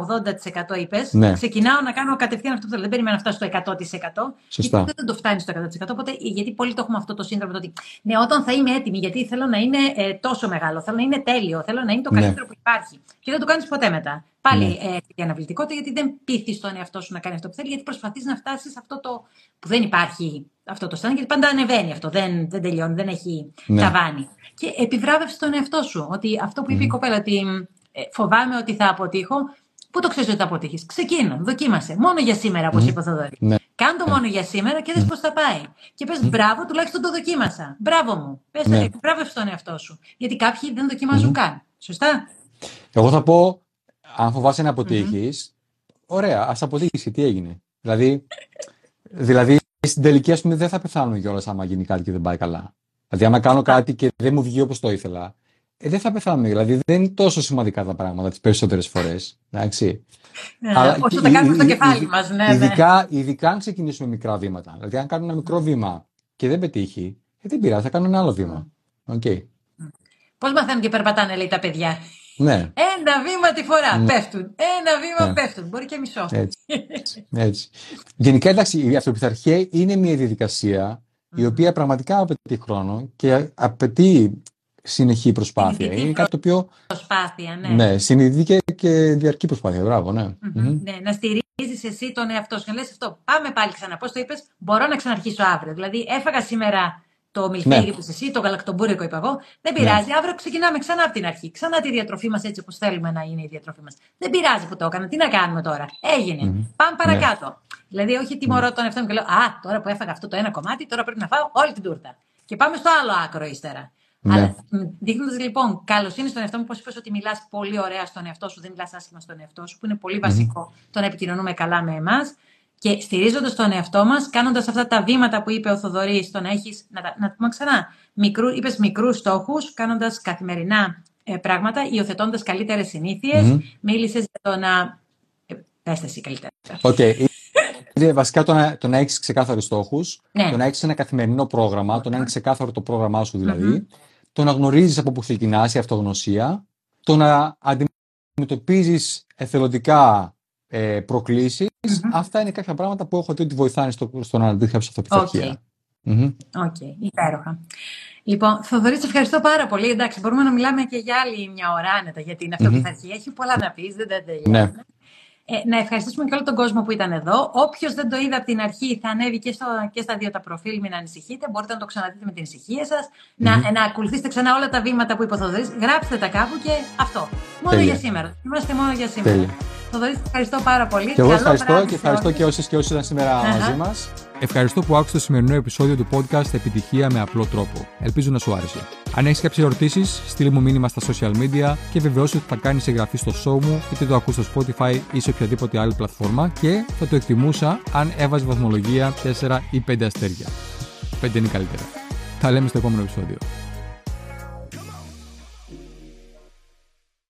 80% είπες, ναι. ξεκινάω να κάνω κατευθείαν αυτό που θέλω. Δεν περιμένω να φτάσω στο 100%. Σωστά. Γιατί δεν το φτάνει στο 100%. Οπότε, γιατί πολλοί το έχουμε αυτό το σύνδρομο ότι ναι, όταν θα είμαι έτοιμη, γιατί θέλω να είναι ε, τόσο μεγάλο, θέλω να είναι τέλειο, θέλω να είναι το ναι. καλύτερο ναι. που υπάρχει. Και δεν το κάνεις ποτέ μετά. Πάλι ναι. ε, η αναβλητικότητα, γιατί δεν πείθεις τον εαυτό σου να κάνει αυτό που θέλει, γιατί προσπαθείς να φτάσεις σε αυτό το που δεν υπάρχει αυτό το στάνι, γιατί πάντα ανεβαίνει αυτό, δεν, δεν τελειώνει, δεν έχει ναι. ταβάνι. Και επιβράβευσε τον εαυτό σου. Ότι αυτό που είπε η κοπέλα, ότι ε, φοβάμαι ότι θα αποτύχω. Πού το ξέρεις ότι θα αποτύχεις; Ξεκίνα, δοκίμασε. Μόνο για σήμερα, όπως mm. είπε ο Θοδωρής. Ναι. Κάν το μόνο για σήμερα και δει mm. πώς θα πάει. Και πες μπράβο, τουλάχιστον το δοκίμασα. Μπράβο μου. Πες ναι. επιβράβευσε τον εαυτό σου. Γιατί κάποιοι δεν δοκιμάζουν καν. Σωστά. Εγώ θα πω αν φοβάσαι να αποτύχεις, mm-hmm. ωραία, ας αποτύχεις. Τι έγινε. Δηλαδή, δηλαδή στην τελική, ας πούμε, δεν θα πεθάνω κιόλας άμα γίνει κάτι και δεν πάει καλά. Δηλαδή, άμα κάνω κάτι και δεν μου βγει όπως το ήθελα, ε, δεν θα πεθάνω. Δηλαδή, δεν είναι τόσο σημαντικά τα πράγματα τις περισσότερες φορές. Εντάξει. Ναι, Αλλά, όσο τα κάνουμε στο κεφάλι μας, ναι, ειδικά, ναι. Ειδικά αν ξεκινήσουμε μικρά βήματα. Δηλαδή, αν κάνω ένα μικρό βήμα και δεν πετύχει, ε, δεν πειράζει, θα κάνω ένα άλλο βήμα. Okay. Πώς μαθαίνουν και περπατάνε, λέει τα παιδιά; Ναι. Ένα βήμα τη φορά ναι. πέφτουν. Ένα βήμα ναι. πέφτουν. Μπορεί και μισό. Έτσι. Έτσι. Γενικά, εντάξει, η αυτοπιθαρχία είναι μια διαδικασία η οποία πραγματικά απαιτεί χρόνο και απαιτεί συνεχή προσπάθεια. Είναι κάτι το οποίο. Προσπάθεια, ναι. Ναι, συνειδητή και, διαρκή προσπάθεια. Μπράβο, ναι. ναι. Να στηρίζεις εσύ τον εαυτό σου. Να λες αυτό. Πάμε πάλι ξανά. Πώς το είπες, Μπορώ να ξαναρχίσω αύριο. Δηλαδή, έφαγα σήμερα το μιλφύρι ναι. που είσαι εσύ, το γαλακτομπούρικο είπα εγώ. Δεν ναι. πειράζει. Ναι. Αύριο ξεκινάμε ξανά από την αρχή. Ξανά τη διατροφή μας έτσι όπως θέλουμε να είναι η διατροφή μας. Δεν πειράζει που το έκανα. Τι να κάνουμε τώρα; Έγινε. Mm-hmm. Πάμε παρακάτω. Ναι. Δηλαδή, όχι τιμωρώ τον εαυτό μου και λέω Α, τώρα που έφαγα αυτό το ένα κομμάτι, τώρα πρέπει να φάω όλη την τούρτα. Και πάμε στο άλλο άκρο ύστερα. Ναι. Αλλά δείχνοντας λοιπόν καλοσύνη στον εαυτό μου, πώς είπες ότι μιλάς πολύ ωραία στον εαυτό σου, δεν μιλάς άσχημα στον εαυτό σου, που είναι πολύ βασικό mm-hmm. το να επικοινωνούμε καλά με εμάς. Και στηρίζοντας τον εαυτό μας, κάνοντας αυτά τα βήματα που είπε ο Θοδωρής, το να έχεις. Να, να πούμε ξανά, είπες μικρούς στόχους, κάνοντας καθημερινά ε, πράγματα, υιοθετώντας καλύτερες συνήθειες. Mm-hmm. Μίλησες για το να. Ε, πέστε εσύ καλύτερα. Okay. Είναι βασικά το να, το να έχεις ξεκάθαρους στόχους, ναι. το να έχεις ένα καθημερινό πρόγραμμα, το να είναι ξεκάθαρο το πρόγραμμά σου δηλαδή, mm-hmm. το να γνωρίζεις από πού ξεκινάς η αυτογνωσία, το να αντιμετωπίζεις εθελοντικά ε, προκλήσεις. Αυτά είναι κάποια πράγματα που έχω δει ότι βοηθάνε στο, στο να αντίθεψω αυτοπειθαρχία. Okay, okay. okay. υπέροχα. Λοιπόν, Θοδωρή, ευχαριστώ πάρα πολύ. Εντάξει, μπορούμε να μιλάμε και για άλλη μια ώρα άνετα για την αυτοπειθαρχία. Έχει πολλά να πεις, δεν τα τελειώνουμε. Ναι. Ε, να ευχαριστήσουμε και όλο τον κόσμο που ήταν εδώ. Όποιος δεν το είδε από την αρχή, θα ανέβει και, στο, και στα δύο τα προφίλ. Μην ανησυχείτε. Μπορείτε να το ξαναδείτε με την ησυχία σας. Να, να ακολουθήσετε ξανά όλα τα βήματα που υποθοδεί. Γράψτε τα κάπου και αυτό. Μόνο για σήμερα. Είμαστε μόνο για σήμερα. Τέλεια. Θοδωρή, ευχαριστώ πάρα πολύ. Και εγώ ευχαριστώ και ευχαριστώ και όσοι και όσοι ήταν σήμερα μαζί μας. Ευχαριστώ που άκουσες το σημερινό επεισόδιο του podcast Επιτυχία με απλό τρόπο. Ελπίζω να σου άρεσε. Αν έχεις κάποιες ερωτήσεις, στείλ μου μήνυμα στα social media και βεβαιώσου ότι θα κάνεις εγγραφή στο show μου, είτε το ακούς στο Spotify ή σε οποιαδήποτε άλλη πλατφόρμα και θα το εκτιμούσα αν έβαζε βαθμολογία 4 ή 5 αστέρια. 5 είναι καλύτερα. Θα λέμε στο επόμενο επεισόδιο.